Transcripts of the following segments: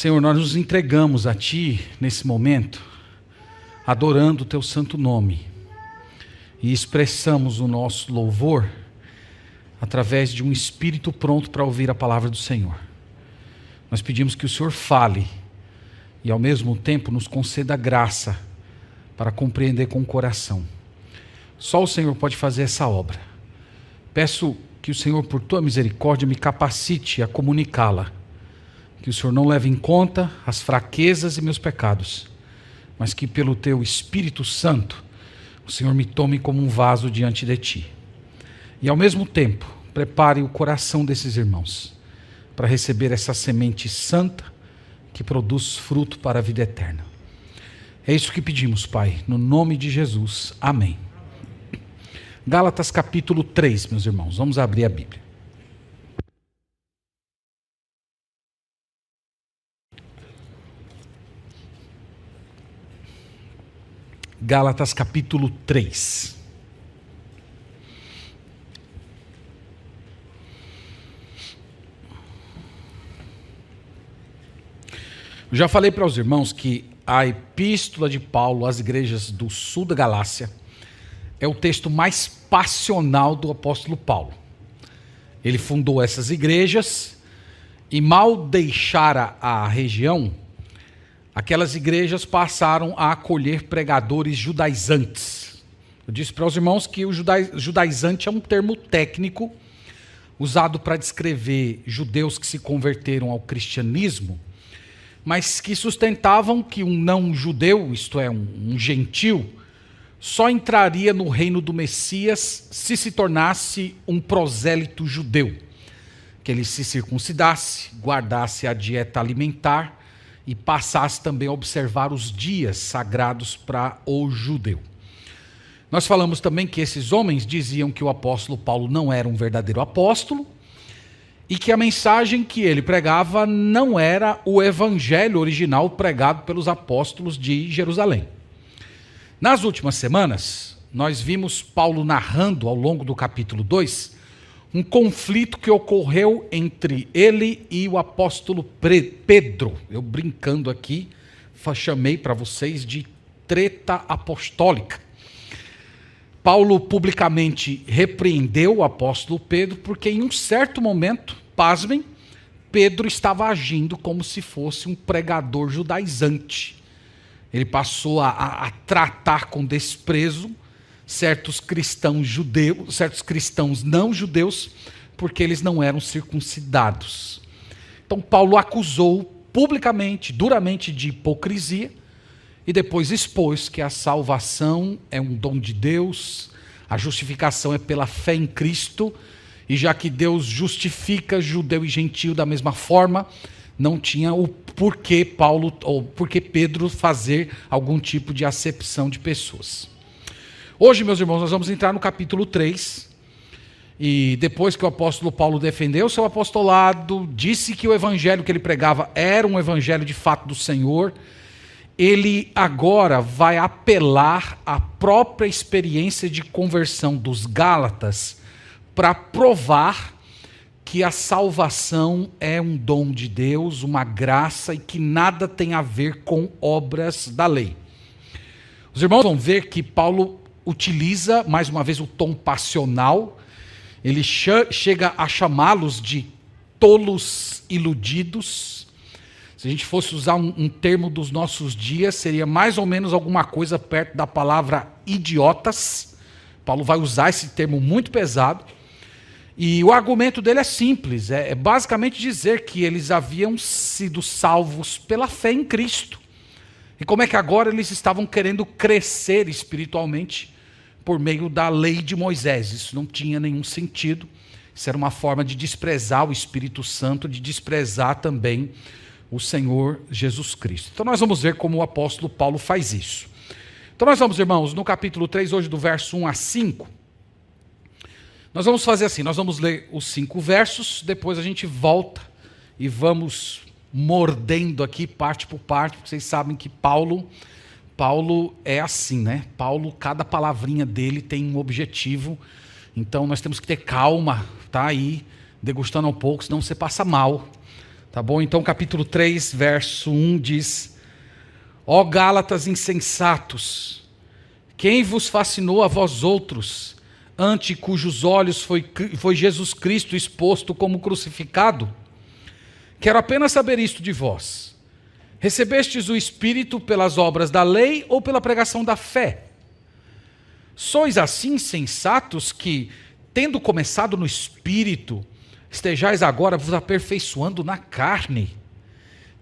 Senhor, nós nos entregamos a Ti nesse momento, adorando o Teu santo nome, e expressamos o nosso louvor através de um espírito pronto para ouvir a palavra do Senhor. Nós pedimos que o Senhor fale e, ao mesmo tempo, nos conceda graça para compreender com o coração. Só o Senhor pode fazer essa obra. Peço que o Senhor, por tua misericórdia, me capacite a comunicá-la que o Senhor não leve em conta as fraquezas e meus pecados, mas que pelo teu Espírito Santo o Senhor me tome como um vaso diante de ti. E ao mesmo tempo, prepare o coração desses irmãos para receber essa semente santa que produz fruto para a vida eterna. É isso que pedimos, Pai, no nome de Jesus. Amém. Gálatas capítulo 3, meus irmãos. Vamos abrir a Bíblia. Gálatas capítulo 3. Eu já falei para os irmãos que a epístola de Paulo às igrejas do sul da Galácia é o texto mais passional do apóstolo Paulo. Ele fundou essas igrejas e mal deixara a região, aquelas igrejas passaram a acolher pregadores judaizantes. Eu disse para os irmãos que o judaizante é um termo técnico usado para descrever judeus que se converteram ao cristianismo, mas que sustentavam que um não judeu, isto é, um, um gentil, só entraria no reino do Messias se se tornasse um prosélito judeu, que ele se circuncidasse, guardasse a dieta alimentar e passasse também a observar os dias sagrados para o judeu. Nós falamos também que esses homens diziam que o apóstolo Paulo não era um verdadeiro apóstolo e que a mensagem que ele pregava não era o evangelho original pregado pelos apóstolos de Jerusalém. Nas últimas semanas, nós vimos Paulo narrando ao longo do capítulo 2 um conflito que ocorreu entre ele e o apóstolo Pedro. Eu brincando aqui, chamei para vocês de treta apostólica. Paulo publicamente repreendeu o apóstolo Pedro porque, em um certo momento, pasmem, Pedro estava agindo como se fosse um pregador judaizante. Ele passou a, a, a tratar com desprezo certos cristãos judeus, certos cristãos não judeus, porque eles não eram circuncidados. Então Paulo acusou publicamente, duramente de hipocrisia e depois expôs que a salvação é um dom de Deus, a justificação é pela fé em Cristo, e já que Deus justifica judeu e gentio da mesma forma, não tinha o porquê Paulo ou porquê Pedro fazer algum tipo de acepção de pessoas. Hoje, meus irmãos, nós vamos entrar no capítulo 3. E depois que o apóstolo Paulo defendeu seu apostolado, disse que o evangelho que ele pregava era um evangelho de fato do Senhor, ele agora vai apelar à própria experiência de conversão dos Gálatas para provar que a salvação é um dom de Deus, uma graça e que nada tem a ver com obras da lei. Os irmãos vão ver que Paulo utiliza, mais uma vez, o tom passional, ele chega a chamá-los de tolos iludidos. Se a gente fosse usar um, um, termo dos nossos dias, seria mais ou menos alguma coisa perto da palavra idiotas. Paulo vai usar esse termo muito pesado. E o argumento dele é simples: é, é basicamente dizer que eles haviam sido salvos pela fé em Cristo. E como é que agora eles estavam querendo crescer espiritualmente por meio da lei de Moisés? Isso não tinha nenhum sentido. Isso era uma forma de desprezar o Espírito Santo, de desprezar também o Senhor Jesus Cristo. Então nós vamos ver como o apóstolo Paulo faz isso. Então nós vamos, irmãos, no capítulo 3, hoje do verso 1 a 5. Nós vamos fazer assim, nós vamos ler os cinco versos, depois a gente volta e vamos mordendo aqui parte por parte, porque vocês sabem que Paulo, Paulo é assim, né? Paulo, cada palavrinha dele tem um objetivo. Então nós temos que ter calma, tá aí, degustando um pouco, senão você passa mal. Tá bom? Então, capítulo 3, verso 1 diz: Ó Gálatas insensatos, quem vos fascinou a vós outros, ante cujos olhos foi, foi Jesus Cristo exposto como crucificado? Quero apenas saber isto de vós. Recebestes o Espírito pelas obras da lei ou pela pregação da fé? Sois assim sensatos que, tendo começado no Espírito, estejais agora vos aperfeiçoando na carne.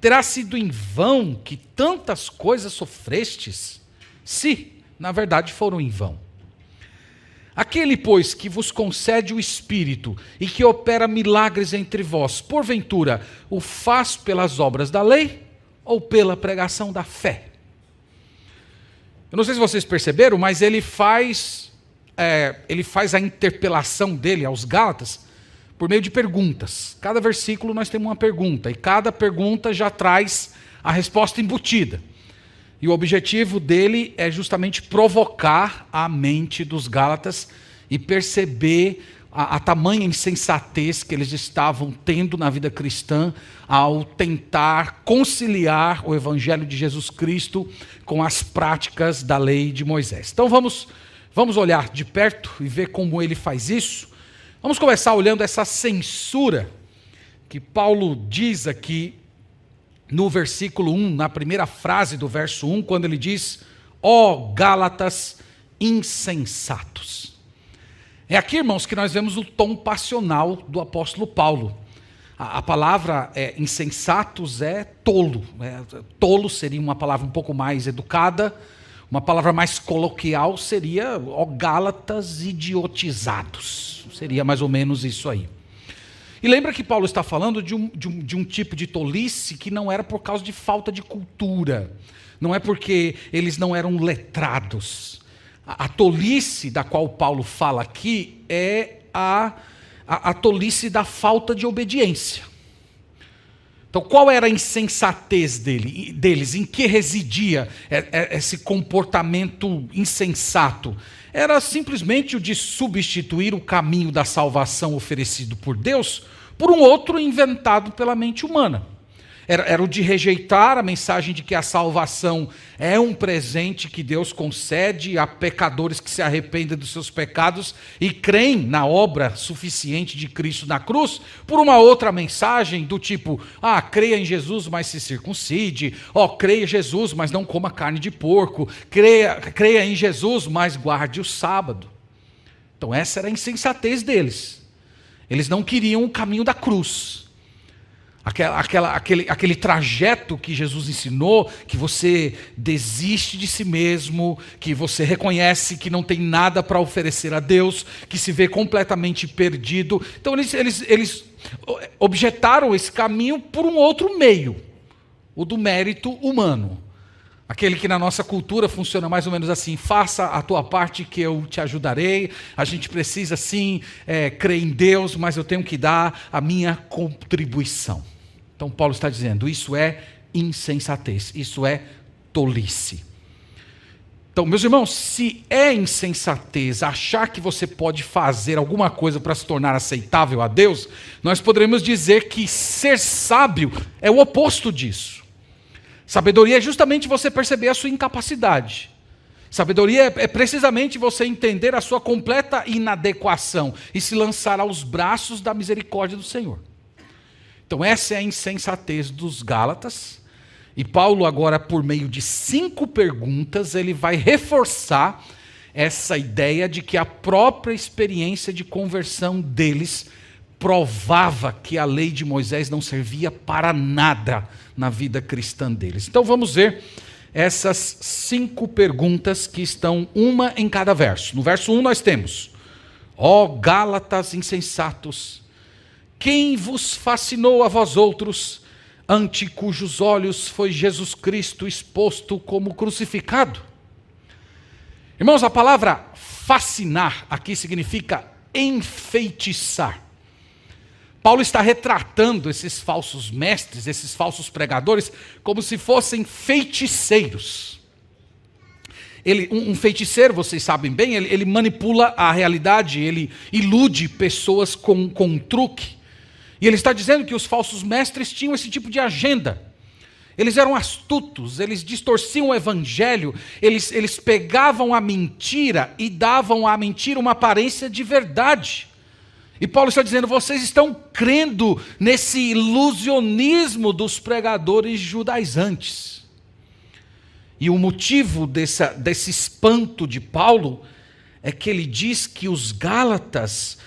Terá sido em vão que tantas coisas sofrestes? Se, na verdade, foram em vão. Aquele, pois, que vos concede o Espírito e que opera milagres entre vós, porventura, o faz pelas obras da lei ou pela pregação da fé? Eu não sei se vocês perceberam, mas ele faz, é, ele faz a interpelação dele aos Gálatas por meio de perguntas. Cada versículo nós temos uma pergunta, e cada pergunta já traz a resposta embutida. E o objetivo dele é justamente provocar a mente dos Gálatas e perceber a, a, tamanha insensatez que eles estavam tendo na vida cristã ao tentar conciliar o evangelho de Jesus Cristo com as práticas da lei de Moisés. Então vamos, vamos olhar de perto e ver como ele faz isso Vamos começar olhando essa censura que Paulo diz aqui no versículo 1, na primeira frase do verso 1, quando ele diz: Ó oh, Gálatas insensatos. É aqui, irmãos, que nós vemos o tom passional do apóstolo Paulo. A, a palavra é, insensatos é tolo. É, tolo seria uma palavra um pouco mais educada, uma palavra mais coloquial seria, ó Gálatas idiotizados. Seria mais ou menos isso aí. E lembra que Paulo está falando de um, de, um, de um, tipo de tolice que não era por causa de falta de cultura, não é porque eles não eram letrados. A, tolice da qual Paulo fala aqui é a, a, a tolice da falta de obediência. Então, qual era a insensatez dele, deles? Em que residia esse comportamento insensato? Era simplesmente o de substituir o caminho da salvação oferecido por Deus por um outro inventado pela mente humana. Era, era, o de rejeitar a mensagem de que a salvação é um presente que Deus concede a pecadores que se arrependem dos seus pecados e creem na obra suficiente de Cristo na cruz, por uma outra mensagem do tipo: ah, creia em Jesus, mas se circuncide, ó, oh, creia em Jesus, mas não coma carne de porco, creia, creia em Jesus, mas guarde o sábado. Então, essa era a insensatez deles. Eles não queriam o caminho da cruz. Aquela, aquela, aquele, aquele trajeto que Jesus ensinou, que você desiste de si mesmo, que você reconhece que não tem nada para oferecer a Deus, que se vê completamente perdido. Então eles, eles, eles objetaram esse caminho por um outro meio, o do mérito humano. Aquele que na nossa cultura funciona mais ou menos assim: faça a tua parte que eu te ajudarei. A gente precisa sim é, crer em Deus, mas eu tenho que dar a minha contribuição. Então, Paulo está dizendo: isso é insensatez, isso é tolice. Então, meus irmãos, se é insensatez achar que você pode fazer alguma coisa para se tornar aceitável a Deus, nós poderemos dizer que ser sábio é o oposto disso. Sabedoria é justamente você perceber a sua incapacidade. Sabedoria é, é precisamente você entender a sua completa inadequação e se lançar aos braços da misericórdia do Senhor. Então, essa é a insensatez dos Gálatas. E Paulo, agora, por meio de cinco perguntas, ele vai reforçar essa ideia de que a própria experiência de conversão deles provava que a lei de Moisés não servia para nada na vida cristã deles. Então vamos ver essas cinco perguntas que estão uma em cada verso. No verso 1 nós temos: Ó oh, Gálatas insensatos, quem vos fascinou a vós outros, ante cujos olhos foi Jesus Cristo exposto como crucificado? Irmãos, a palavra fascinar aqui significa enfeitiçar. Paulo está retratando esses falsos mestres, esses falsos pregadores, como se fossem feiticeiros. Ele, um, um feiticeiro, vocês sabem bem, ele, ele, manipula a realidade, ele ilude pessoas com, com um truque. E ele está dizendo que os falsos mestres tinham esse tipo de agenda. Eles eram astutos, eles distorciam o evangelho, eles, eles pegavam a mentira e davam à mentira uma aparência de verdade. E Paulo está dizendo: vocês estão crendo nesse ilusionismo dos pregadores judaizantes. E o motivo dessa, desse espanto de Paulo é que ele diz que os Gálatas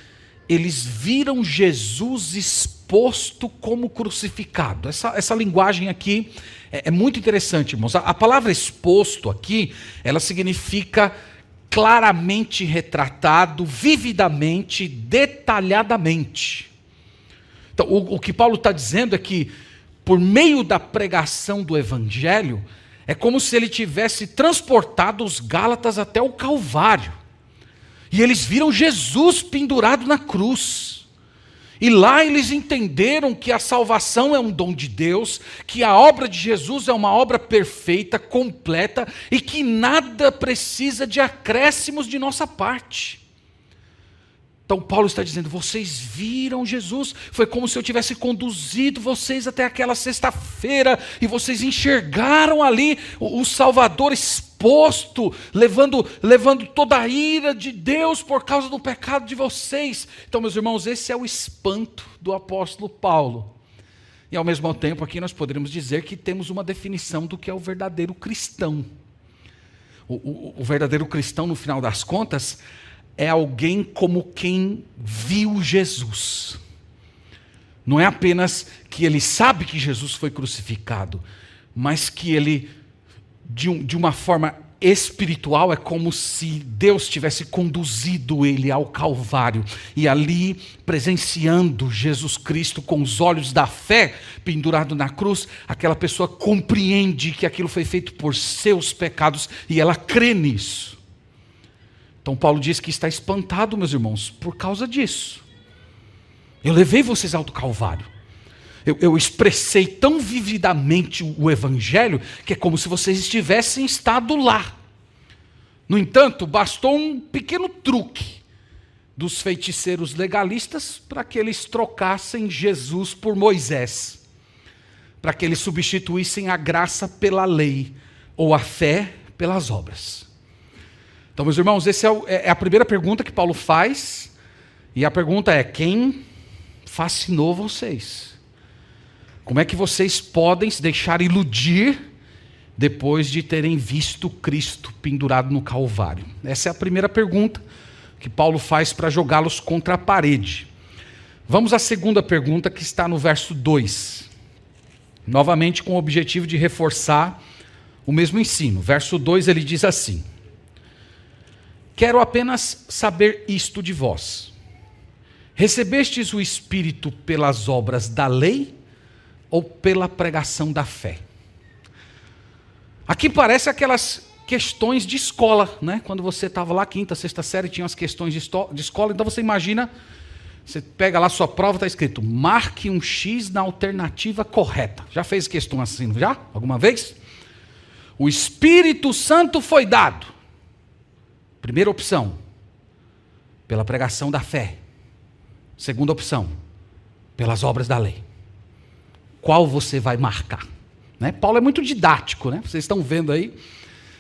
eles viram Jesus exposto como crucificado. Essa, essa linguagem aqui é, é muito interessante, irmãos. A, a palavra exposto aqui, ela significa claramente retratado, vividamente, detalhadamente. Então, o, o que Paulo está dizendo é que, por meio da pregação do Evangelho, é como se ele tivesse transportado os Gálatas até o Calvário. E eles viram Jesus pendurado na cruz. E lá eles entenderam que a salvação é um dom de Deus, que a obra de Jesus é uma obra perfeita, completa e que nada precisa de acréscimos de nossa parte. Então Paulo está dizendo: vocês viram Jesus, foi como se eu tivesse conduzido vocês até aquela sexta-feira e vocês enxergaram ali o, Salvador exposto, levando, levando toda a ira de Deus por causa do pecado de vocês. Então, meus irmãos, esse é o espanto do apóstolo Paulo. E ao mesmo tempo, aqui nós poderíamos dizer que temos uma definição do que é o verdadeiro cristão. O, o, o verdadeiro cristão, no final das contas, é alguém como quem viu Jesus. Não é apenas que ele sabe que Jesus foi crucificado, mas que ele, de, um, de uma forma espiritual, é como se Deus tivesse conduzido ele ao Calvário e ali, presenciando Jesus Cristo com os olhos da fé pendurado na cruz, aquela pessoa compreende que aquilo foi feito por seus pecados e ela crê nisso. Então Paulo diz que está espantado, meus irmãos, por causa disso. Eu levei vocês ao Calvário. Eu, eu, expressei tão vividamente o Evangelho que é como se vocês estivessem estado lá. No entanto, bastou um pequeno truque dos feiticeiros legalistas para que eles trocassem Jesus por Moisés, para que eles substituíssem a graça pela lei ou a fé pelas obras. Então, meus irmãos, essa é, é a primeira pergunta que Paulo faz. E a pergunta é: quem fascinou vocês? Como é que vocês podem se deixar iludir depois de terem visto Cristo pendurado no Calvário? Essa é a primeira pergunta que Paulo faz para jogá-los contra a parede. Vamos à segunda pergunta que está no verso 2. Novamente com o objetivo de reforçar o mesmo ensino. Verso 2 ele diz assim: Quero apenas saber isto de vós: recebestes o Espírito pelas obras da lei ou pela pregação da fé? Aqui parece aquelas questões de escola, né? Quando você estava lá, quinta, sexta série, tinha as questões de, de escola, então você imagina, você pega lá sua prova, está escrito, marque um X na alternativa correta. Já fez questão assim, já? Alguma vez? O Espírito Santo foi dado. Primeira opção, pela pregação da fé. Segunda opção, pelas obras da lei. Qual você vai marcar? Né? Paulo é muito didático, né? Vocês estão vendo aí.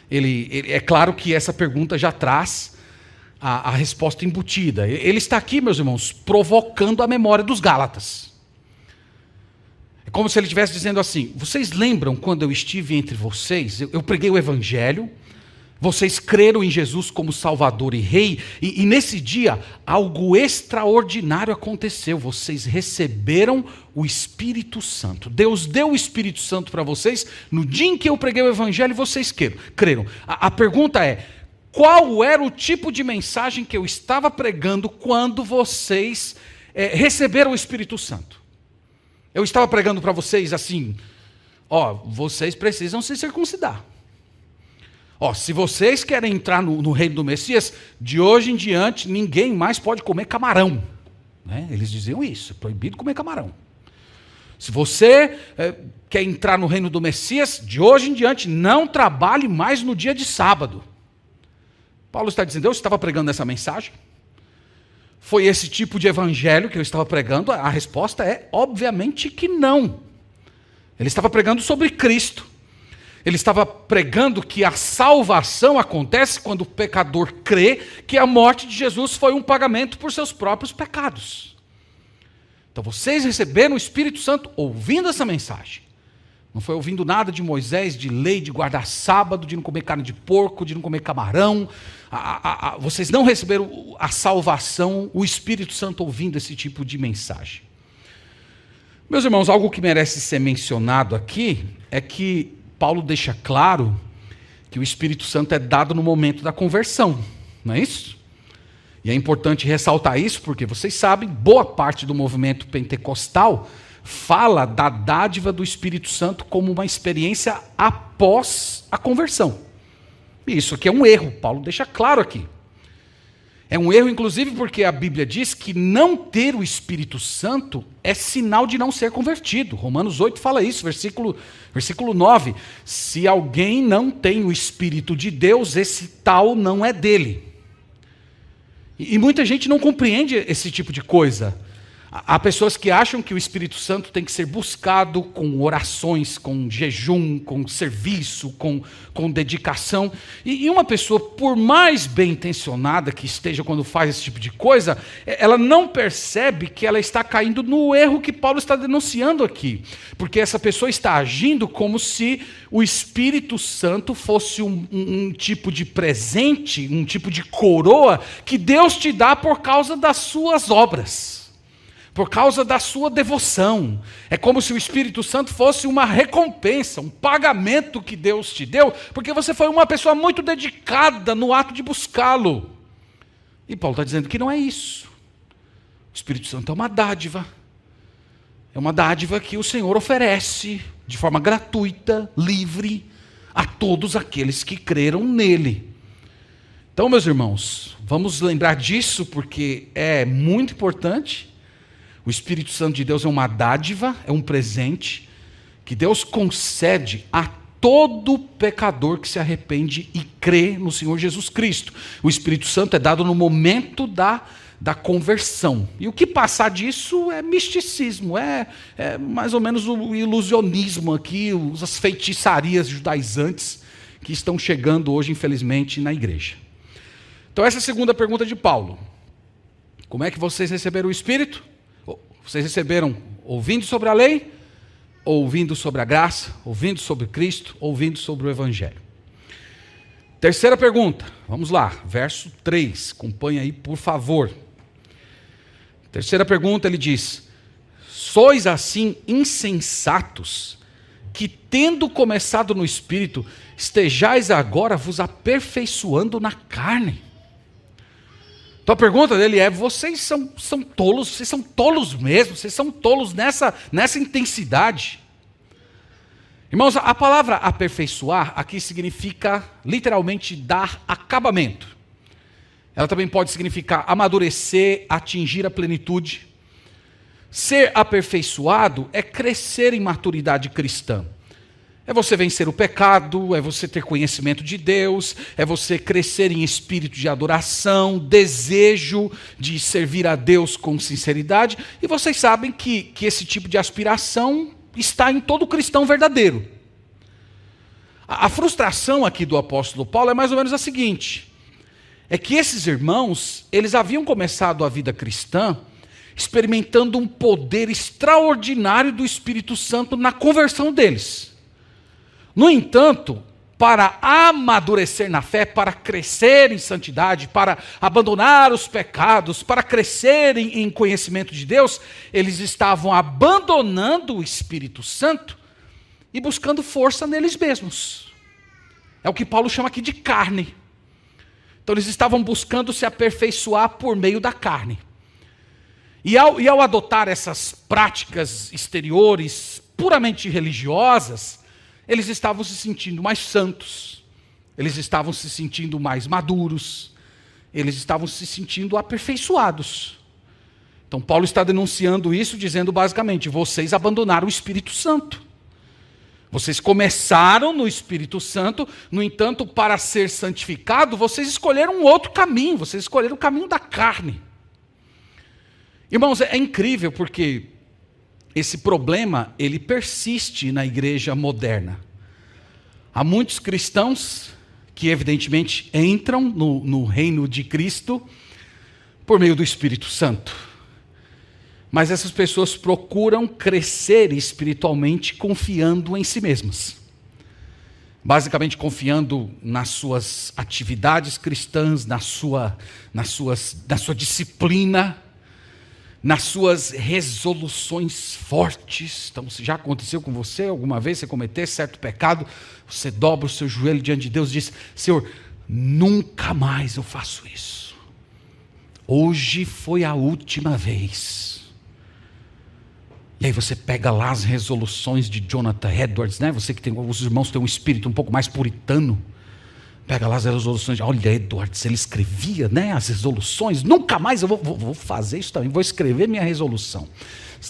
Ele, ele, é claro que essa pergunta já traz a, a resposta embutida. Ele está aqui, meus irmãos, provocando a memória dos Gálatas. É como se ele estivesse dizendo assim: vocês lembram quando eu estive entre vocês? Eu, eu preguei o Evangelho, vocês creram em Jesus como Salvador e Rei, e, e, nesse dia algo extraordinário aconteceu. Vocês receberam o Espírito Santo. Deus deu o Espírito Santo para vocês no dia em que eu preguei o Evangelho, vocês creram. creram. A, a pergunta é: qual era o tipo de mensagem que eu estava pregando quando vocês é, receberam o Espírito Santo? Eu estava pregando para vocês assim: ó, vocês precisam se circuncidar. Ó, se vocês querem entrar no, no, reino do Messias, de hoje em diante ninguém mais pode comer camarão. Né? Eles diziam isso, proibido comer camarão. Se você é, quer entrar no reino do Messias, de hoje em diante não trabalhe mais no dia de sábado. Paulo está dizendo, eu estava pregando essa mensagem. Foi esse tipo de evangelho que eu estava pregando? A resposta é obviamente que não. Ele estava pregando sobre Cristo. Ele estava pregando que a salvação acontece quando o pecador crê que a morte de Jesus foi um pagamento por seus próprios pecados. Então vocês receberam o Espírito Santo ouvindo essa mensagem. Não foi ouvindo nada de Moisés, de lei, de guardar sábado, de não comer carne de porco, de não comer camarão. A, a, a, vocês não receberam a salvação, o Espírito Santo ouvindo esse tipo de mensagem. Meus irmãos, algo que merece ser mencionado aqui é que Paulo deixa claro que o Espírito Santo é dado no momento da conversão, não é isso? E é importante ressaltar isso porque vocês sabem, boa parte do movimento pentecostal fala da dádiva do Espírito Santo como uma experiência após a conversão. E isso aqui é um erro, Paulo deixa claro aqui. É um erro, inclusive, porque a Bíblia diz que não ter o Espírito Santo é sinal de não ser convertido. Romanos 8 fala isso, versículo, versículo 9. Se alguém não tem o Espírito de Deus, esse tal não é dele. E, e muita gente não compreende esse tipo de coisa. Há pessoas que acham que o Espírito Santo tem que ser buscado com orações, com jejum, com serviço, com, com dedicação. E, e uma pessoa, por mais bem intencionada que esteja quando faz esse tipo de coisa, ela não percebe que ela está caindo no erro que Paulo está denunciando aqui. Porque essa pessoa está agindo como se o Espírito Santo fosse um, um, um tipo de presente, um tipo de coroa que Deus te dá por causa das suas obras por causa da sua devoção. É como se o Espírito Santo fosse uma recompensa, um pagamento que Deus te deu, porque você foi uma pessoa muito dedicada no ato de buscá-lo. E Paulo está dizendo que não é isso. O Espírito Santo é uma dádiva. É uma dádiva que o Senhor oferece de forma gratuita, livre, a todos aqueles que creram nele. Então, meus irmãos, vamos lembrar disso porque é muito importante o Espírito Santo de Deus é uma dádiva, é um presente que Deus concede a todo pecador que se arrepende e crê no Senhor Jesus Cristo. O Espírito Santo é dado no momento da, da conversão. E o que passar disso é misticismo, é, é mais ou menos o ilusionismo aqui, as feitiçarias judaizantes que estão chegando hoje, infelizmente, na igreja. Então, essa é a segunda pergunta de Paulo. Como é que vocês receberam o Espírito? Vocês receberam ouvindo sobre a lei, ouvindo sobre a graça, ouvindo sobre Cristo, ouvindo sobre o Evangelho. Terceira pergunta, vamos lá, verso 3, acompanha aí, por favor. Terceira pergunta, ele diz: Sois assim insensatos, que tendo começado no espírito, estejais agora vos aperfeiçoando na carne. Então a pergunta dele é: vocês são, são tolos, vocês são tolos mesmo, vocês são tolos nessa, nessa intensidade. Irmãos, a palavra aperfeiçoar aqui significa literalmente dar acabamento. Ela também pode significar amadurecer, atingir a plenitude. Ser aperfeiçoado é crescer em maturidade cristã. É você vencer o pecado, é você ter conhecimento de Deus, é você crescer em espírito de adoração, desejo de servir a Deus com sinceridade. E vocês sabem que, que esse tipo de aspiração está em todo cristão verdadeiro. A, a frustração aqui do apóstolo Paulo é mais ou menos a seguinte: é que esses irmãos, eles haviam começado a vida cristã experimentando um poder extraordinário do Espírito Santo na conversão deles. No entanto, para amadurecer na fé, para crescer em santidade, para abandonar os pecados, para crescer em, conhecimento de Deus, eles estavam abandonando o Espírito Santo e buscando força neles mesmos. É o que Paulo chama aqui de carne. Então eles estavam buscando se aperfeiçoar por meio da carne. E ao, e ao adotar essas práticas exteriores puramente religiosas, eles estavam se sentindo mais santos, eles estavam se sentindo mais maduros, eles estavam se sentindo aperfeiçoados. Então, Paulo está denunciando isso, dizendo basicamente: vocês abandonaram o Espírito Santo. Vocês começaram no Espírito Santo, no entanto, para ser santificado, vocês escolheram um outro caminho, vocês escolheram o caminho da carne. Irmãos, é incrível porque esse problema ele persiste na igreja moderna. Há muitos cristãos que, evidentemente, entram no, no reino de Cristo por meio do Espírito Santo. Mas essas pessoas procuram crescer espiritualmente confiando em si mesmas. Basicamente confiando nas suas atividades cristãs, na sua, nas suas, na sua disciplina, nas suas resoluções fortes. Então, se já aconteceu com você alguma vez, você cometer certo pecado, você dobra o seu joelho diante de Deus e diz: Senhor, nunca mais eu faço isso. Hoje foi a última vez. E aí você pega lá as resoluções de Jonathan Edwards, né? Você que tem os irmãos têm um espírito um pouco mais puritano. Pega lá as resoluções. Olha, Edwards, ele escrevia né, as resoluções. Nunca mais eu vou, vou, vou fazer isso também. Vou escrever minha resolução.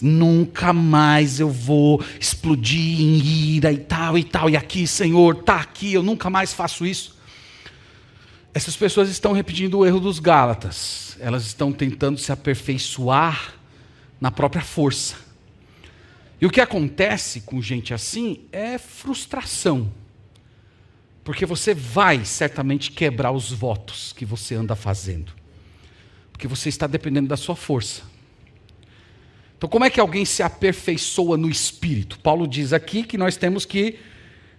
Nunca mais eu vou explodir em ira e tal e tal. E aqui, Senhor, está aqui. Eu nunca mais faço isso. Essas pessoas estão repetindo o erro dos Gálatas. Elas estão tentando se aperfeiçoar na própria força. E o que acontece com gente assim é frustração. Porque você vai certamente quebrar os votos que você anda fazendo. Porque você está dependendo da sua força. Então, como é que alguém se aperfeiçoa no espírito? Paulo diz aqui que nós temos que,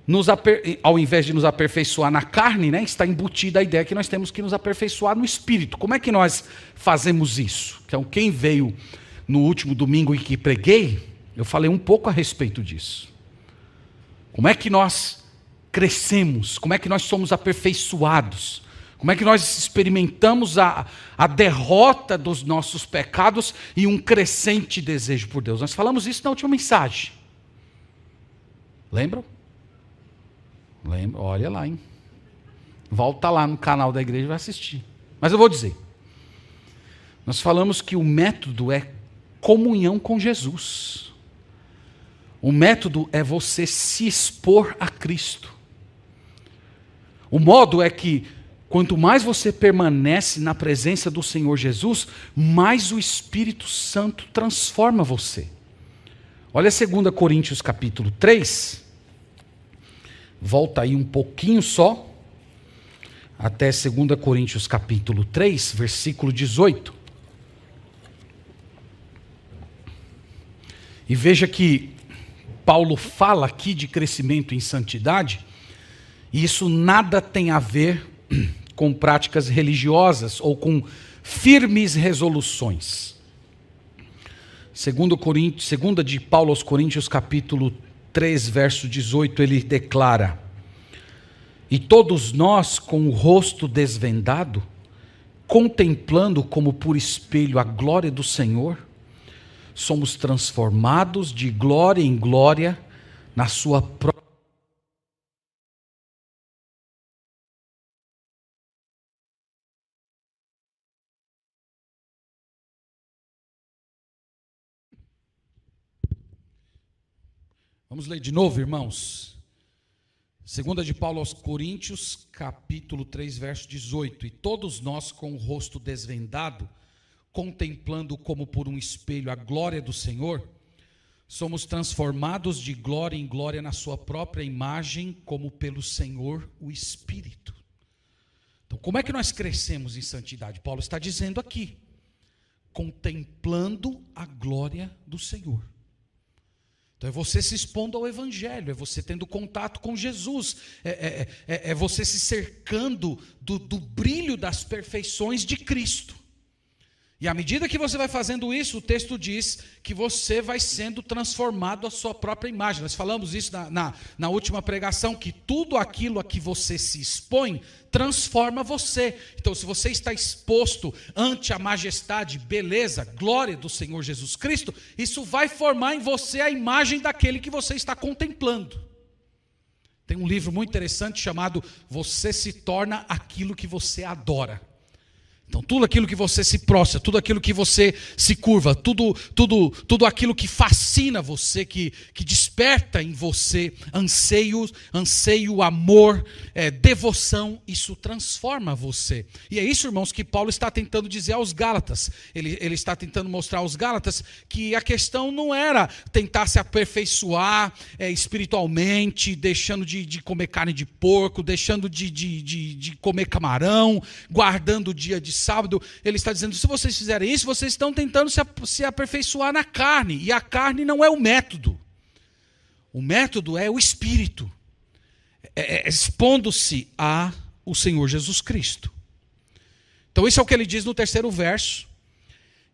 nos ao invés de nos aperfeiçoar na carne, né, está embutida a ideia que nós temos que nos aperfeiçoar no espírito. Como é que nós fazemos isso? Então, quem veio no último domingo em que preguei, eu falei um pouco a respeito disso. Como é que nós crescemos, como é que nós somos aperfeiçoados, como é que nós experimentamos a, a derrota dos nossos pecados e um crescente desejo por Deus. Nós falamos isso na última mensagem. Lembram? Lembra? Olha lá, hein? Volta lá no canal da igreja e vai assistir. Mas eu vou dizer. Nós falamos que o método é comunhão com Jesus. O método é você se expor a Cristo. O modo é que quanto mais você permanece na presença do Senhor Jesus, mais o Espírito Santo transforma você. Olha 2 Coríntios capítulo 3. Volta aí um pouquinho só. Até 2 Coríntios capítulo 3, versículo 18. E veja que Paulo fala aqui de crescimento em santidade e isso nada tem a ver com práticas religiosas ou com firmes resoluções. Segundo Coríntios, segunda de Paulo aos Coríntios, capítulo 3, verso 18, ele declara: E todos nós, com o rosto desvendado, contemplando como por espelho a glória do Senhor, somos transformados de glória em glória na sua própria Vamos ler de novo, irmãos. Segunda de Paulo aos Coríntios, capítulo 3, verso 18. E todos nós com o rosto desvendado, contemplando como por um espelho a glória do Senhor, somos transformados de glória em glória na sua própria imagem, como pelo Senhor o Espírito. Então, como é que nós crescemos em santidade? Paulo está dizendo aqui, contemplando a glória do Senhor. Então é você se expondo ao Evangelho, é você tendo contato com Jesus, é, é, é, é você se cercando do, do brilho das perfeições de Cristo. E à medida que você vai fazendo isso, o texto diz que você vai sendo transformado à sua própria imagem. Nós falamos isso na, na, na, última pregação, que tudo aquilo a que você se expõe transforma você. Então, se você está exposto ante a majestade, beleza, glória do Senhor Jesus Cristo, isso vai formar em você a imagem daquele que você está contemplando. Tem um livro muito interessante chamado Você se torna aquilo que você adora. Então, tudo aquilo que você se prostra, tudo aquilo que você se curva, tudo, tudo, tudo aquilo que fascina você, que, que desperta em você anseio, anseio, amor, é, devoção, isso transforma você. E é isso, irmãos, que Paulo está tentando dizer aos Gálatas. Ele, ele está tentando mostrar aos Gálatas que a questão não era tentar se aperfeiçoar é, espiritualmente, deixando de, de, comer carne de porco, deixando de, de, de, de comer camarão, guardando o dia de sábado, ele está dizendo: se vocês fizerem isso, vocês estão tentando se, aperfeiçoar na carne. E a carne não é o método. O método é o espírito, é, é, expondo-se a o Senhor Jesus Cristo. Então, isso é o que ele diz no terceiro verso,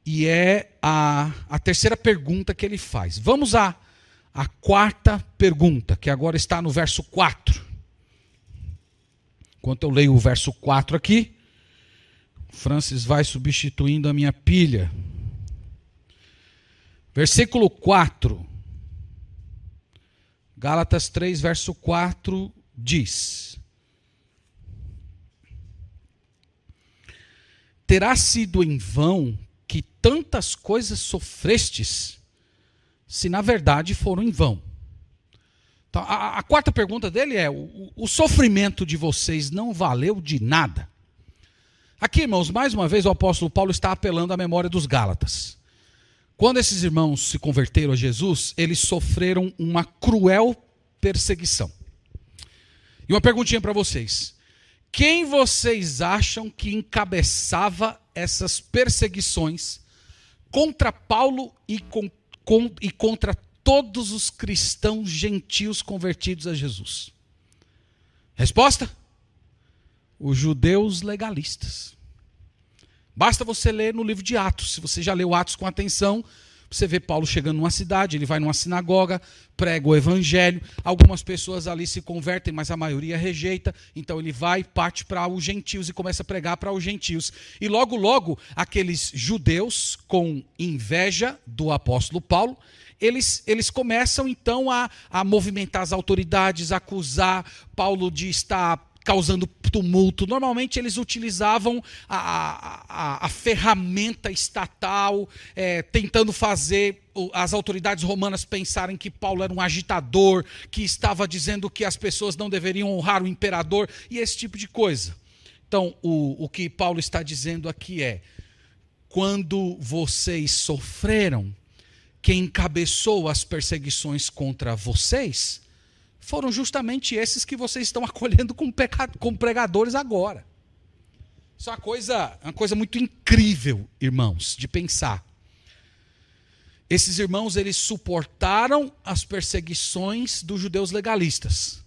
e é a, a terceira pergunta que ele faz. Vamos à, à quarta pergunta, que agora está no verso 4. Enquanto eu leio o verso 4 aqui, Francis vai substituindo a minha pilha. Versículo 4. Gálatas 3, verso 4 diz: Terá sido em vão que tantas coisas sofrestes, se na verdade foram em vão. Então, a, a quarta pergunta dele é: o, o sofrimento de vocês não valeu de nada? Aqui, irmãos, mais uma vez o apóstolo Paulo está apelando à memória dos Gálatas. Quando esses irmãos se converteram a Jesus, eles sofreram uma cruel perseguição. E uma perguntinha para vocês: quem vocês acham que encabeçava essas perseguições contra Paulo e, com, com, e contra todos os cristãos gentios convertidos a Jesus? Resposta? Os judeus legalistas. Basta você ler no livro de Atos. Se você já leu Atos com atenção, você vê Paulo chegando numa cidade, ele vai numa sinagoga, prega o evangelho, algumas pessoas ali se convertem, mas a maioria rejeita, então ele vai, parte para os gentios e começa a pregar para os gentios. E logo, logo, aqueles judeus, com inveja do apóstolo Paulo, eles, eles começam então a, a movimentar as autoridades, acusar Paulo de estar causando tumulto. Normalmente eles utilizavam a, a, a ferramenta estatal, é, tentando fazer as autoridades romanas pensarem que Paulo era um agitador, que estava dizendo que as pessoas não deveriam honrar o imperador e esse tipo de coisa. Então, o, o que Paulo está dizendo aqui é: quando vocês sofreram, quem encabeçou as perseguições contra vocês foram justamente esses que vocês estão acolhendo como, como pregadores agora. Isso é uma coisa, uma coisa muito incrível, irmãos, de pensar. Esses irmãos, eles suportaram as perseguições dos judeus legalistas.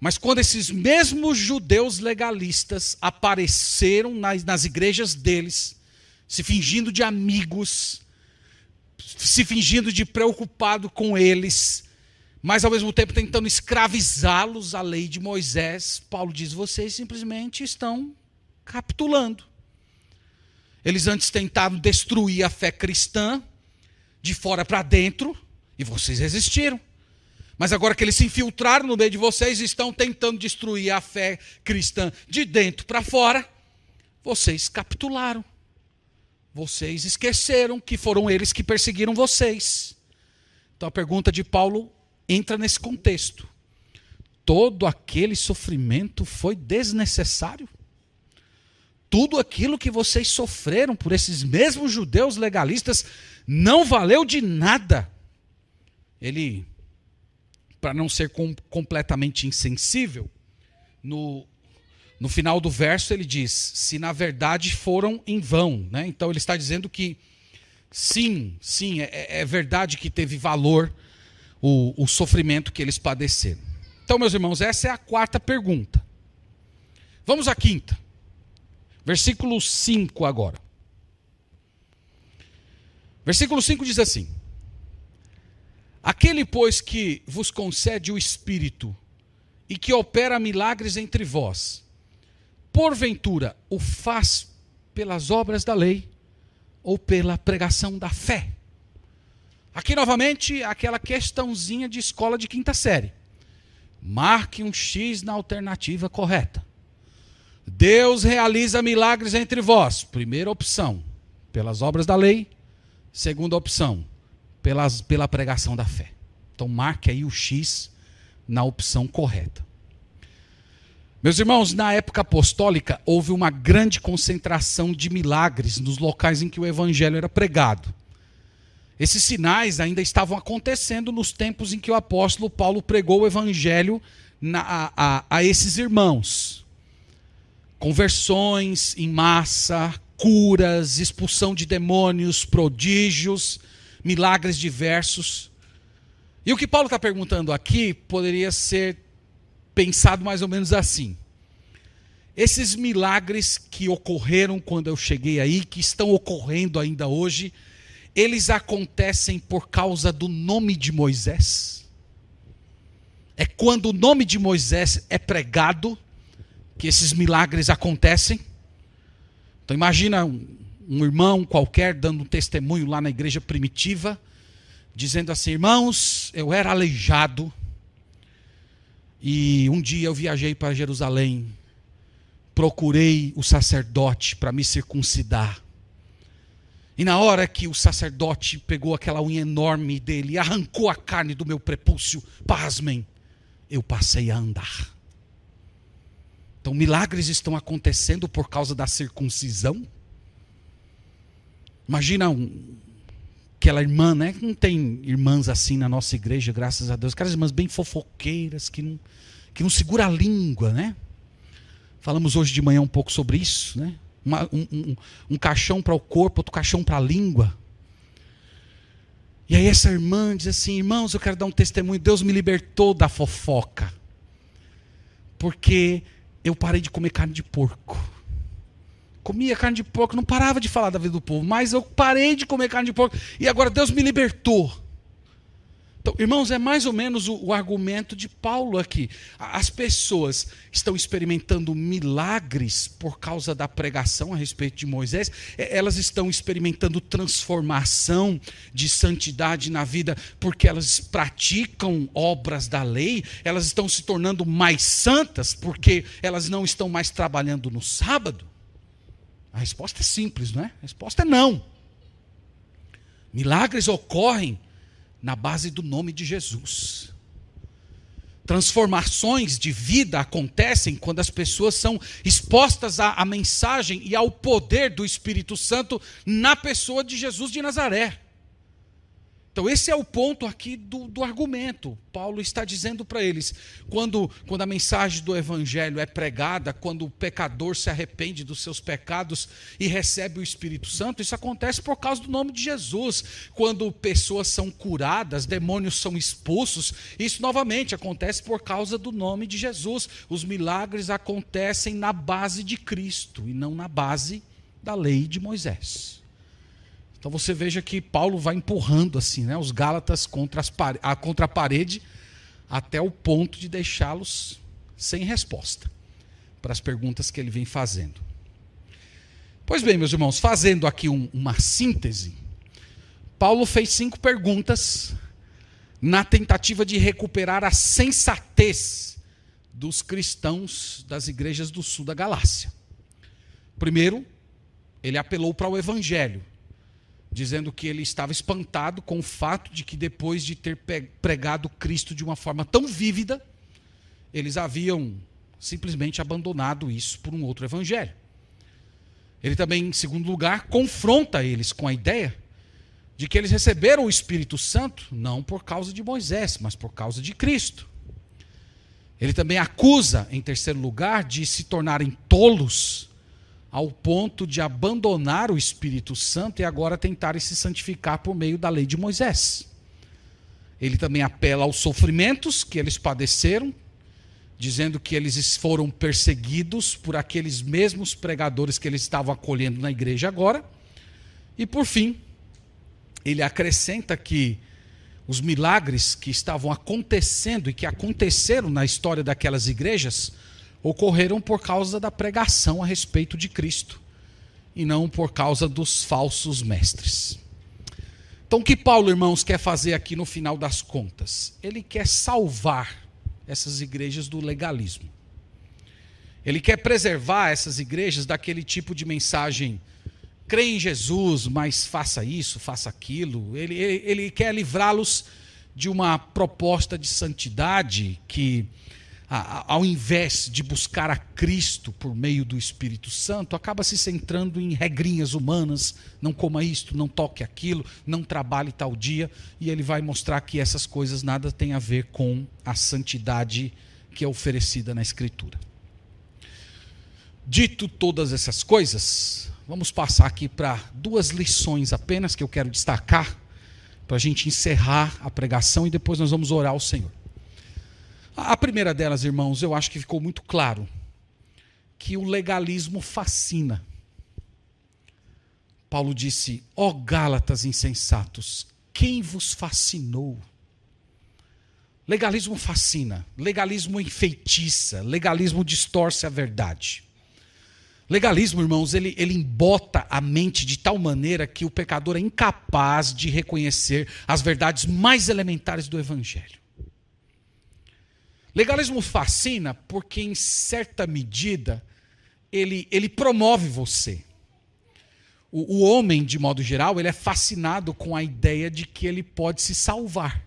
Mas quando esses mesmos judeus legalistas apareceram nas, nas igrejas deles, se fingindo de amigos, se fingindo de preocupado com eles, mas ao mesmo tempo tentando escravizá-los à lei de Moisés, Paulo diz: vocês simplesmente estão capitulando. Eles antes tentaram destruir a fé cristã de fora para dentro e vocês resistiram. Mas agora que eles se infiltraram no meio de vocês estão tentando destruir a fé cristã de dentro para fora, vocês capitularam. Vocês esqueceram que foram eles que perseguiram vocês. Então a pergunta de Paulo entra nesse contexto. Todo aquele sofrimento foi desnecessário? Tudo aquilo que vocês sofreram por esses mesmos judeus legalistas não valeu de nada. Ele, para não ser com, completamente insensível, no, no final do verso ele diz: se na verdade foram em vão. Né? Então ele está dizendo que sim, sim, é, é verdade que teve valor o, o sofrimento que eles padeceram. Então, meus irmãos, essa é a quarta pergunta. Vamos à quinta. Versículo 5 agora. Versículo 5 diz assim: Aquele, pois, que vos concede o Espírito e que opera milagres entre vós, porventura o faz pelas obras da lei ou pela pregação da fé? Aqui novamente, aquela questãozinha de escola de quinta série. Marque um X na alternativa correta. Deus realiza milagres entre vós. Primeira opção, pelas obras da lei. Segunda opção, pelas, pela pregação da fé. Então marque aí o X na opção correta. Meus irmãos, na época apostólica houve uma grande concentração de milagres nos locais em que o evangelho era pregado. Esses sinais ainda estavam acontecendo nos tempos em que o apóstolo Paulo pregou o evangelho na, a, a, a esses irmãos. Conversões em massa, curas, expulsão de demônios, prodígios, milagres diversos. E o que Paulo está perguntando aqui poderia ser pensado mais ou menos assim. Esses milagres que ocorreram quando eu cheguei aí, que estão ocorrendo ainda hoje, eles acontecem por causa do nome de Moisés. É quando o nome de Moisés é pregado que esses milagres acontecem. Então imagina um, um irmão qualquer dando um testemunho lá na igreja primitiva, dizendo assim: "Irmãos, eu era aleijado, e um dia eu viajei para Jerusalém, procurei o sacerdote para me circuncidar. E na hora que o sacerdote pegou aquela unha enorme dele e arrancou a carne do meu prepúcio, pasmem, eu passei a andar. Então, milagres estão acontecendo por causa da circuncisão. Imagina um, aquela irmã, né? Não tem irmãs assim na nossa igreja, graças a Deus. Aquelas irmãs bem fofoqueiras, que não, que não segura a língua, né? Falamos hoje de manhã um pouco sobre isso, né? Uma, um, um, um caixão para o corpo, outro caixão para a língua. E aí essa irmã diz assim, irmãos, eu quero dar um testemunho, Deus me libertou da fofoca. Porque eu parei de comer carne de porco comia carne de porco, não parava de falar da vida do povo, mas eu parei de comer carne de porco e agora Deus me libertou. Então, irmãos, é mais ou menos o, o, argumento de Paulo aqui. As pessoas estão experimentando milagres por causa da pregação a respeito de Moisés, é, elas estão experimentando transformação de santidade na vida porque elas praticam obras da lei, elas estão se tornando mais santas porque elas não estão mais trabalhando no sábado. A resposta é simples, não é? A resposta é não. Milagres ocorrem na base do nome de Jesus. Transformações de vida acontecem quando as pessoas são expostas à, à, mensagem e ao poder do Espírito Santo na pessoa de Jesus de Nazaré. Então, esse é o ponto aqui do, do argumento. Paulo está dizendo para eles: quando, quando a mensagem do Evangelho é pregada, quando o pecador se arrepende dos seus pecados e recebe o Espírito Santo, isso acontece por causa do nome de Jesus. Quando pessoas são curadas, demônios são expulsos, isso novamente acontece por causa do nome de Jesus. Os milagres acontecem na base de Cristo e não na base da lei de Moisés. Então você veja que Paulo vai empurrando assim, né, os Gálatas contra, as, a, contra a parede até o ponto de deixá-los sem resposta para as perguntas que ele vem fazendo. Pois bem, meus irmãos, fazendo aqui um, uma síntese, Paulo fez cinco perguntas na tentativa de recuperar a sensatez dos cristãos das igrejas do sul da Galácia. Primeiro, ele apelou para o evangelho dizendo que ele estava espantado com o fato de que depois de ter pregado Cristo de uma forma tão vívida, eles haviam simplesmente abandonado isso por um outro evangelho. Ele também, em segundo lugar, confronta eles com a ideia de que eles receberam o Espírito Santo não por causa de Moisés, mas por causa de Cristo. Ele também acusa, em terceiro lugar, de se tornarem tolos ao ponto de abandonar o Espírito Santo e agora tentarem se santificar por meio da lei de Moisés. Ele também apela aos sofrimentos que eles padeceram, dizendo que eles foram perseguidos por aqueles mesmos pregadores que eles estavam acolhendo na igreja agora. E por fim, ele acrescenta que os milagres que estavam acontecendo e que aconteceram na história daquelas igrejas ocorreram por causa da pregação a respeito de Cristo e não por causa dos falsos mestres. Então, o que Paulo, irmãos, quer fazer aqui no final das contas? Ele quer salvar essas igrejas do legalismo. Ele quer preservar essas igrejas daquele tipo de mensagem crê em Jesus, mas faça isso, faça aquilo. Ele, ele, ele quer livrá-los de uma proposta de santidade que, ao invés de buscar a Cristo por meio do Espírito Santo, acaba se centrando em regrinhas humanas: não coma isto, não toque aquilo, não trabalhe tal dia. E ele vai mostrar que essas coisas nada têm a ver com a santidade que é oferecida na Escritura. Dito todas essas coisas, vamos passar aqui para duas lições apenas que eu quero destacar, para a gente encerrar a pregação e depois nós vamos orar ao Senhor. A primeira delas, irmãos, eu acho que ficou muito claro que o legalismo fascina. Paulo disse: Ó oh, Gálatas insensatos, quem vos fascinou? Legalismo fascina, legalismo enfeitiça, legalismo distorce a verdade. Legalismo, irmãos, ele, ele embota a mente de tal maneira que o pecador é incapaz de reconhecer as verdades mais elementares do Evangelho. Legalismo fascina porque, em certa medida, ele, ele promove você. O, o homem, de modo geral, ele é fascinado com a ideia de que ele pode se salvar.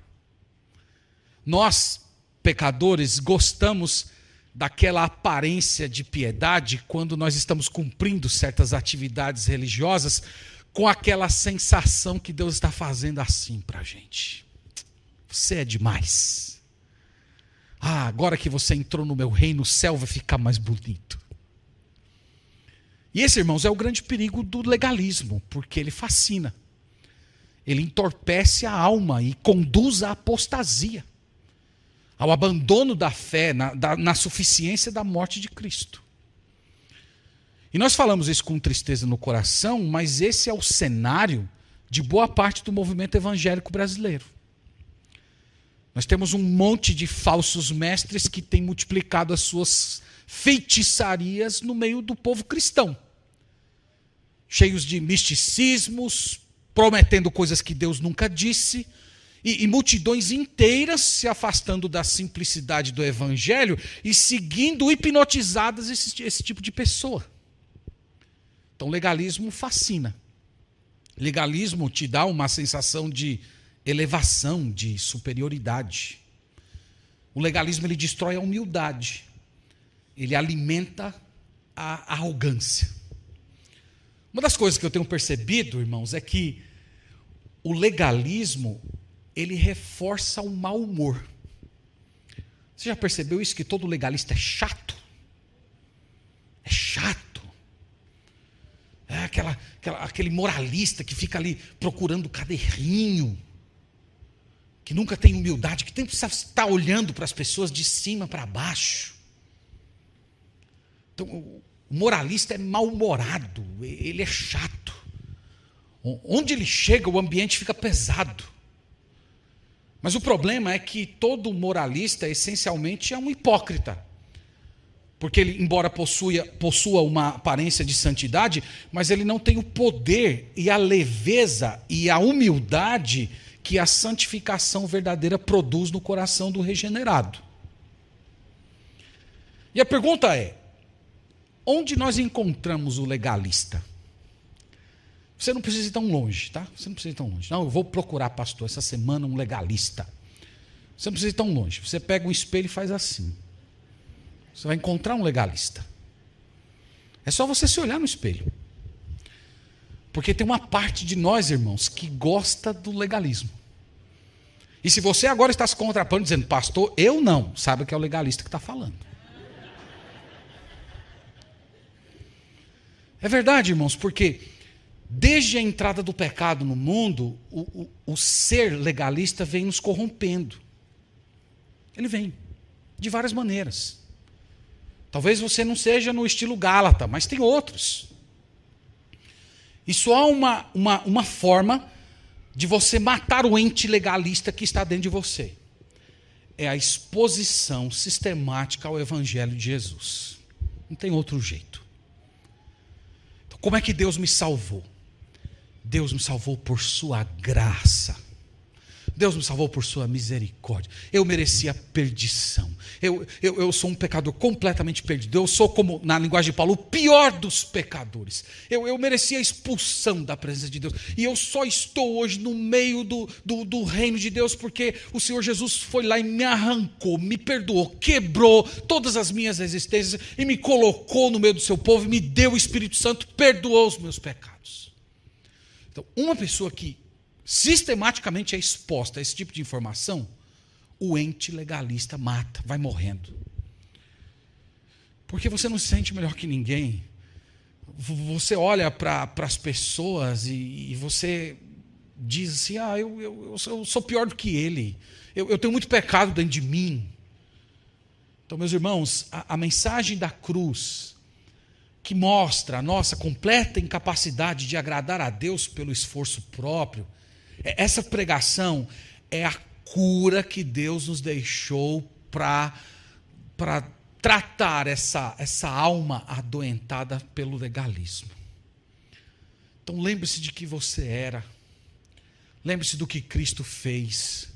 Nós, pecadores, gostamos daquela aparência de piedade quando nós estamos cumprindo certas atividades religiosas, com aquela sensação que Deus está fazendo assim para a gente. Você é demais. Ah, agora que você entrou no meu reino, o céu vai ficar mais bonito. E esse, irmãos, é o grande perigo do legalismo, porque ele fascina. Ele entorpece a alma e conduz à apostasia ao abandono da fé na, da, na suficiência da morte de Cristo. E nós falamos isso com tristeza no coração, mas esse é o cenário de boa parte do movimento evangélico brasileiro. Nós temos um monte de falsos mestres que têm multiplicado as suas feitiçarias no meio do povo cristão, cheios de misticismos, prometendo coisas que Deus nunca disse, e, e, multidões inteiras se afastando da simplicidade do evangelho e seguindo hipnotizadas esse, esse tipo de pessoa. Então, legalismo fascina. Legalismo te dá uma sensação de elevação, de superioridade. O legalismo ele destrói a humildade. Ele alimenta a arrogância. Uma das coisas que eu tenho percebido, irmãos, é que o legalismo ele reforça o mau humor. Você já percebeu isso? Que todo legalista é chato? É chato. É aquela, aquela, aquele moralista que fica ali procurando cada errinho, que nunca tem humildade, que sempre está olhando para as pessoas de cima para baixo. Então, o moralista é mal-humorado, ele é chato. Onde ele chega, o ambiente fica pesado. Mas o problema é que todo moralista essencialmente é um hipócrita. Porque ele, embora possua, possua uma aparência de santidade, mas ele não tem o poder e a leveza e a humildade que a santificação verdadeira produz no coração do regenerado. E a pergunta é: onde nós encontramos o legalista? Você não precisa ir tão longe, tá? Você não precisa ir tão longe. Não, eu vou procurar, pastor, essa semana um legalista. Você não precisa ir tão longe. Você pega um espelho e faz assim. Você vai encontrar um legalista. É só você se olhar no espelho. Porque tem uma parte de nós, irmãos, que gosta do legalismo. E se você agora está se contrapondo dizendo, pastor, eu não, sabe que é o legalista que está falando. É verdade, irmãos, porque Desde a entrada do pecado no mundo, o, o, o, ser legalista vem nos corrompendo. Ele vem, de várias maneiras. Talvez você não seja no estilo Gálata, mas tem outros. Só há uma, uma, uma forma de você matar o ente legalista que está dentro de você. É a exposição sistemática ao Evangelho de Jesus. Não tem outro jeito. Então, como é que Deus me salvou? Deus me salvou por sua graça. Deus me salvou por sua misericórdia. Eu merecia perdição. Eu, eu, eu sou um pecador completamente perdido. Eu sou, como na linguagem de Paulo, o pior dos pecadores. Eu, eu merecia a expulsão da presença de Deus. E eu só estou hoje no meio do, do, do reino de Deus porque o Senhor Jesus foi lá e me arrancou, me perdoou, quebrou todas as minhas resistências e me colocou no meio do seu povo, me deu o Espírito Santo, perdoou os meus pecados. Então, uma pessoa que sistematicamente é exposta a esse tipo de informação, o ente legalista mata, vai morrendo. Porque você não se sente melhor que ninguém. Você olha para as pessoas e, e, você diz assim: ah, eu, eu, eu, sou, eu sou, pior do que ele. Eu, eu, tenho muito pecado dentro de mim. Então, meus irmãos, a, a mensagem da cruz, que mostra a nossa completa incapacidade de agradar a Deus pelo esforço próprio, essa pregação é a cura que Deus nos deixou para tratar essa, essa alma adoentada pelo legalismo. Então lembre-se de que você era. Lembre-se do que Cristo fez.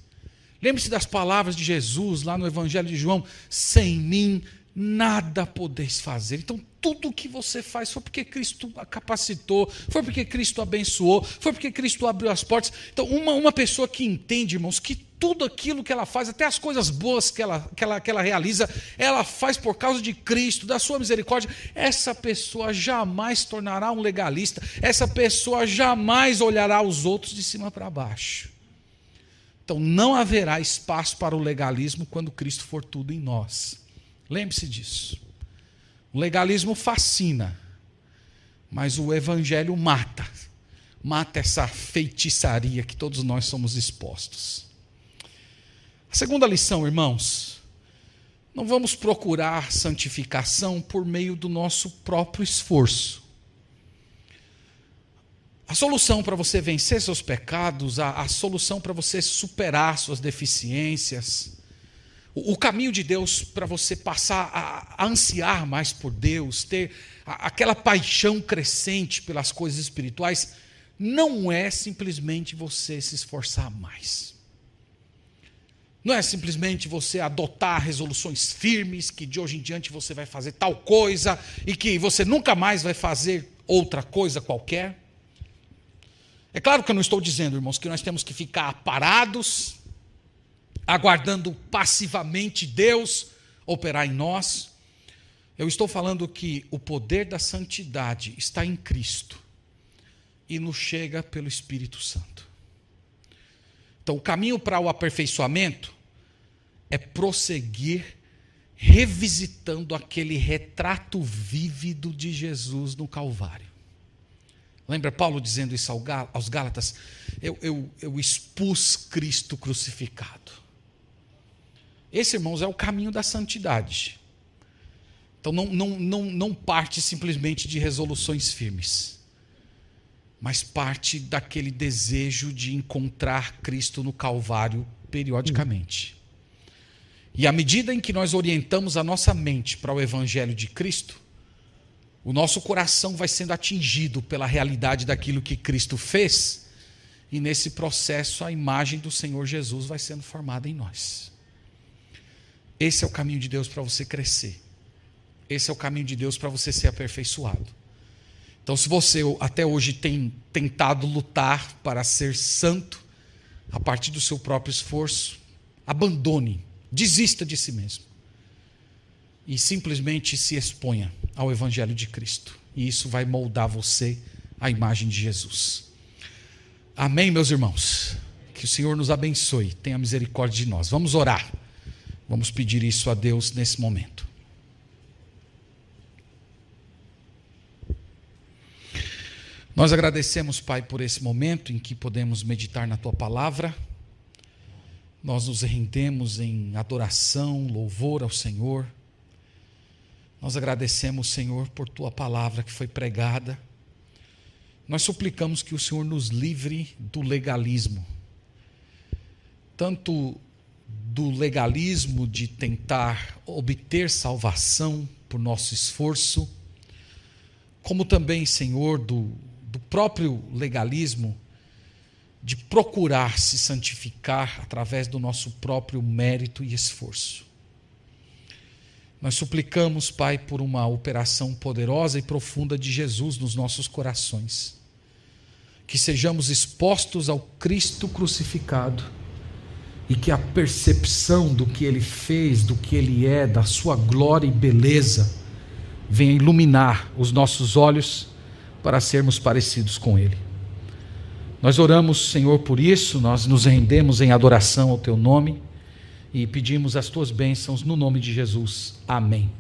Lembre-se das palavras de Jesus lá no Evangelho de João: sem mim nada podeis fazer. Então, tudo o que você faz foi porque Cristo capacitou, foi porque Cristo abençoou, foi porque Cristo abriu as portas. Então, uma, uma pessoa que entende, irmãos, que tudo aquilo que ela faz, até as coisas boas que ela, que, ela, que ela realiza, ela faz por causa de Cristo, da sua misericórdia, essa pessoa jamais tornará um legalista, essa pessoa jamais olhará os outros de cima para baixo. Então, não haverá espaço para o legalismo quando Cristo for tudo em nós. Lembre-se disso. O legalismo fascina, mas o evangelho mata. Mata essa feitiçaria que todos nós somos expostos. A segunda lição, irmãos, não vamos procurar santificação por meio do nosso próprio esforço. A solução para você vencer seus pecados, a, a solução para você superar suas deficiências, o, caminho de Deus para você passar a, ansiar mais por Deus, ter aquela paixão crescente pelas coisas espirituais, não é simplesmente você se esforçar mais. Não é simplesmente você adotar resoluções firmes que de hoje em diante você vai fazer tal coisa e que você nunca mais vai fazer outra coisa qualquer. É claro que eu não estou dizendo, irmãos, que nós temos que ficar parados aguardando passivamente Deus operar em nós. Eu estou falando que o poder da santidade está em Cristo e nos chega pelo Espírito Santo. Então, o caminho para o aperfeiçoamento é prosseguir revisitando aquele retrato vívido de Jesus no Calvário. Lembra Paulo dizendo isso aos Gálatas? Eu, eu, eu expus Cristo crucificado. Esse, irmãos, é o caminho da santidade. Então não, não, não, não parte simplesmente de resoluções firmes, mas parte daquele desejo de encontrar Cristo no Calvário periodicamente. E à medida em que nós orientamos a nossa mente para o Evangelho de Cristo, o nosso coração vai sendo atingido pela realidade daquilo que Cristo fez, e nesse processo a imagem do Senhor Jesus vai sendo formada em nós. Esse é o caminho de Deus para você crescer. Esse é o caminho de Deus para você ser aperfeiçoado. Então, se você até hoje tem tentado lutar para ser santo, a partir do seu próprio esforço, abandone, desista de si mesmo. E simplesmente se exponha ao Evangelho de Cristo. E isso vai moldar você à imagem de Jesus. Amém, meus irmãos? Que o Senhor nos abençoe, tenha misericórdia de nós. Vamos orar. Vamos pedir isso a Deus nesse momento. Nós agradecemos, Pai, por esse momento em que podemos meditar na tua palavra. Nós nos rendemos em adoração, louvor ao Senhor. Nós agradecemos, Senhor, por tua palavra que foi pregada. Nós suplicamos que o Senhor nos livre do legalismo, tanto do legalismo de tentar obter salvação por nosso esforço, como também, Senhor, do, do próprio legalismo de procurar se santificar através do nosso próprio mérito e esforço. Nós suplicamos, Pai, por uma operação poderosa e profunda de Jesus nos nossos corações. Que sejamos expostos ao Cristo crucificado e que a percepção do que ele fez, do que ele é, da sua glória e beleza, venha iluminar os nossos olhos para sermos parecidos com ele. Nós oramos, Senhor, por isso, nós nos rendemos em adoração ao teu nome e pedimos as tuas bênçãos no nome de Jesus. Amém.